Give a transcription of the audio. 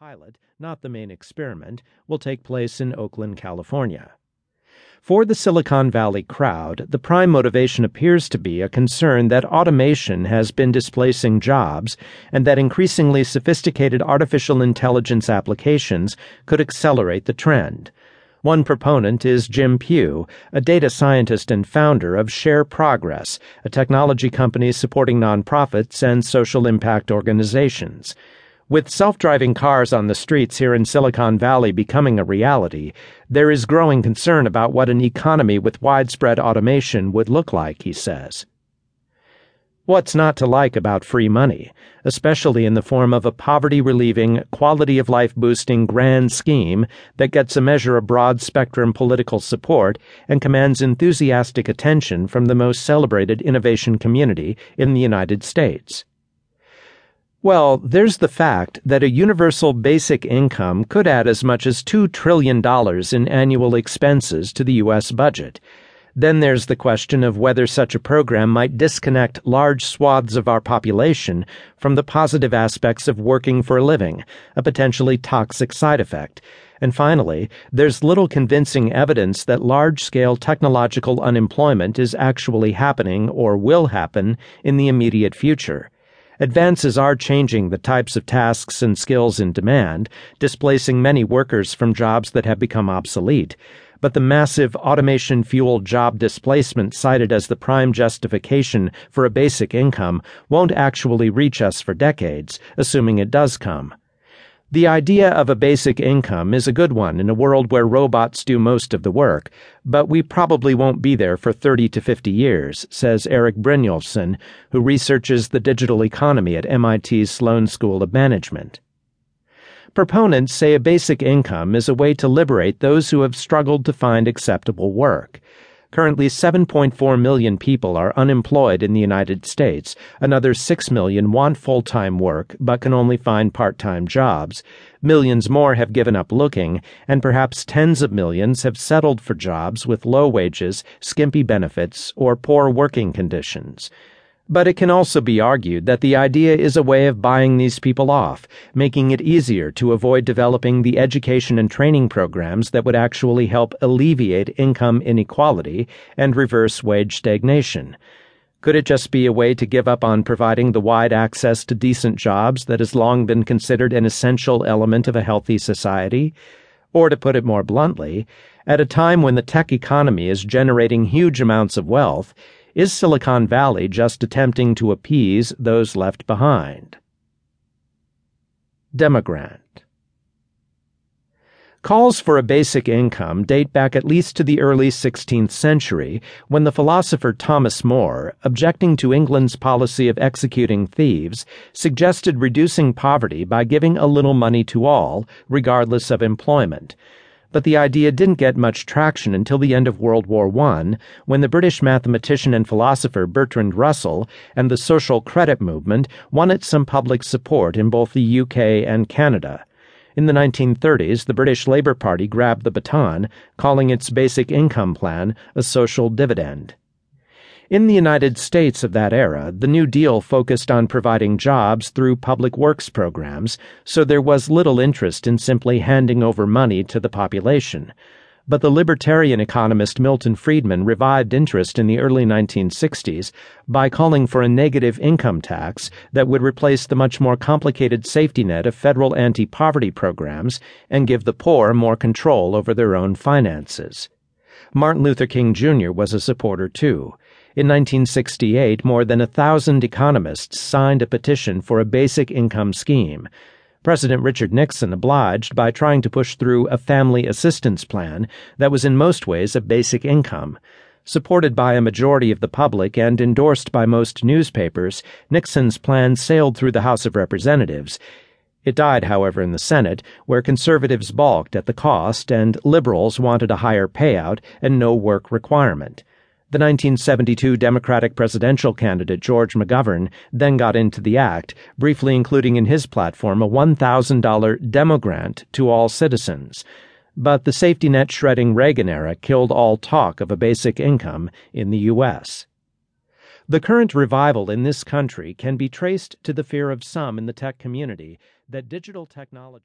pilot, not the main experiment, will take place in Oakland, California. For the Silicon Valley crowd, the prime motivation appears to be a concern that automation has been displacing jobs and that increasingly sophisticated artificial intelligence applications could accelerate the trend. One proponent is Jim Pugh, a data scientist and founder of Share Progress, a technology company supporting nonprofits and social impact organizations. With self driving cars on the streets here in Silicon Valley becoming a reality, there is growing concern about what an economy with widespread automation would look like, he says. What's not to like about free money, especially in the form of a poverty relieving, quality of life boosting grand scheme that gets a measure of broad spectrum political support and commands enthusiastic attention from the most celebrated innovation community in the United States? Well, there's the fact that a universal basic income could add as much as $2 trillion in annual expenses to the U.S. budget. Then there's the question of whether such a program might disconnect large swaths of our population from the positive aspects of working for a living, a potentially toxic side effect. And finally, there's little convincing evidence that large scale technological unemployment is actually happening or will happen in the immediate future. Advances are changing the types of tasks and skills in demand, displacing many workers from jobs that have become obsolete. But the massive automation fueled job displacement cited as the prime justification for a basic income won't actually reach us for decades, assuming it does come. The idea of a basic income is a good one in a world where robots do most of the work, but we probably won't be there for 30 to 50 years, says Eric Brynjolfsson, who researches the digital economy at MIT's Sloan School of Management. Proponents say a basic income is a way to liberate those who have struggled to find acceptable work. Currently, 7.4 million people are unemployed in the United States. Another 6 million want full time work but can only find part time jobs. Millions more have given up looking, and perhaps tens of millions have settled for jobs with low wages, skimpy benefits, or poor working conditions. But it can also be argued that the idea is a way of buying these people off, making it easier to avoid developing the education and training programs that would actually help alleviate income inequality and reverse wage stagnation. Could it just be a way to give up on providing the wide access to decent jobs that has long been considered an essential element of a healthy society? Or to put it more bluntly, at a time when the tech economy is generating huge amounts of wealth, is Silicon Valley just attempting to appease those left behind? Demogrant Calls for a basic income date back at least to the early 16th century, when the philosopher Thomas More, objecting to England's policy of executing thieves, suggested reducing poverty by giving a little money to all, regardless of employment but the idea didn't get much traction until the end of World War I, when the British mathematician and philosopher Bertrand Russell and the social credit movement won it some public support in both the UK and Canada. In the 1930s, the British Labour Party grabbed the baton, calling its basic income plan a social dividend. In the United States of that era, the New Deal focused on providing jobs through public works programs, so there was little interest in simply handing over money to the population. But the libertarian economist Milton Friedman revived interest in the early 1960s by calling for a negative income tax that would replace the much more complicated safety net of federal anti poverty programs and give the poor more control over their own finances. Martin Luther King Jr. was a supporter too. In 1968, more than a thousand economists signed a petition for a basic income scheme. President Richard Nixon obliged by trying to push through a family assistance plan that was in most ways a basic income. Supported by a majority of the public and endorsed by most newspapers, Nixon's plan sailed through the House of Representatives. It died, however, in the Senate, where conservatives balked at the cost and liberals wanted a higher payout and no work requirement. The 1972 Democratic presidential candidate George McGovern then got into the act, briefly including in his platform a $1,000 demo grant to all citizens. But the safety net shredding Reagan era killed all talk of a basic income in the U.S. The current revival in this country can be traced to the fear of some in the tech community that digital technology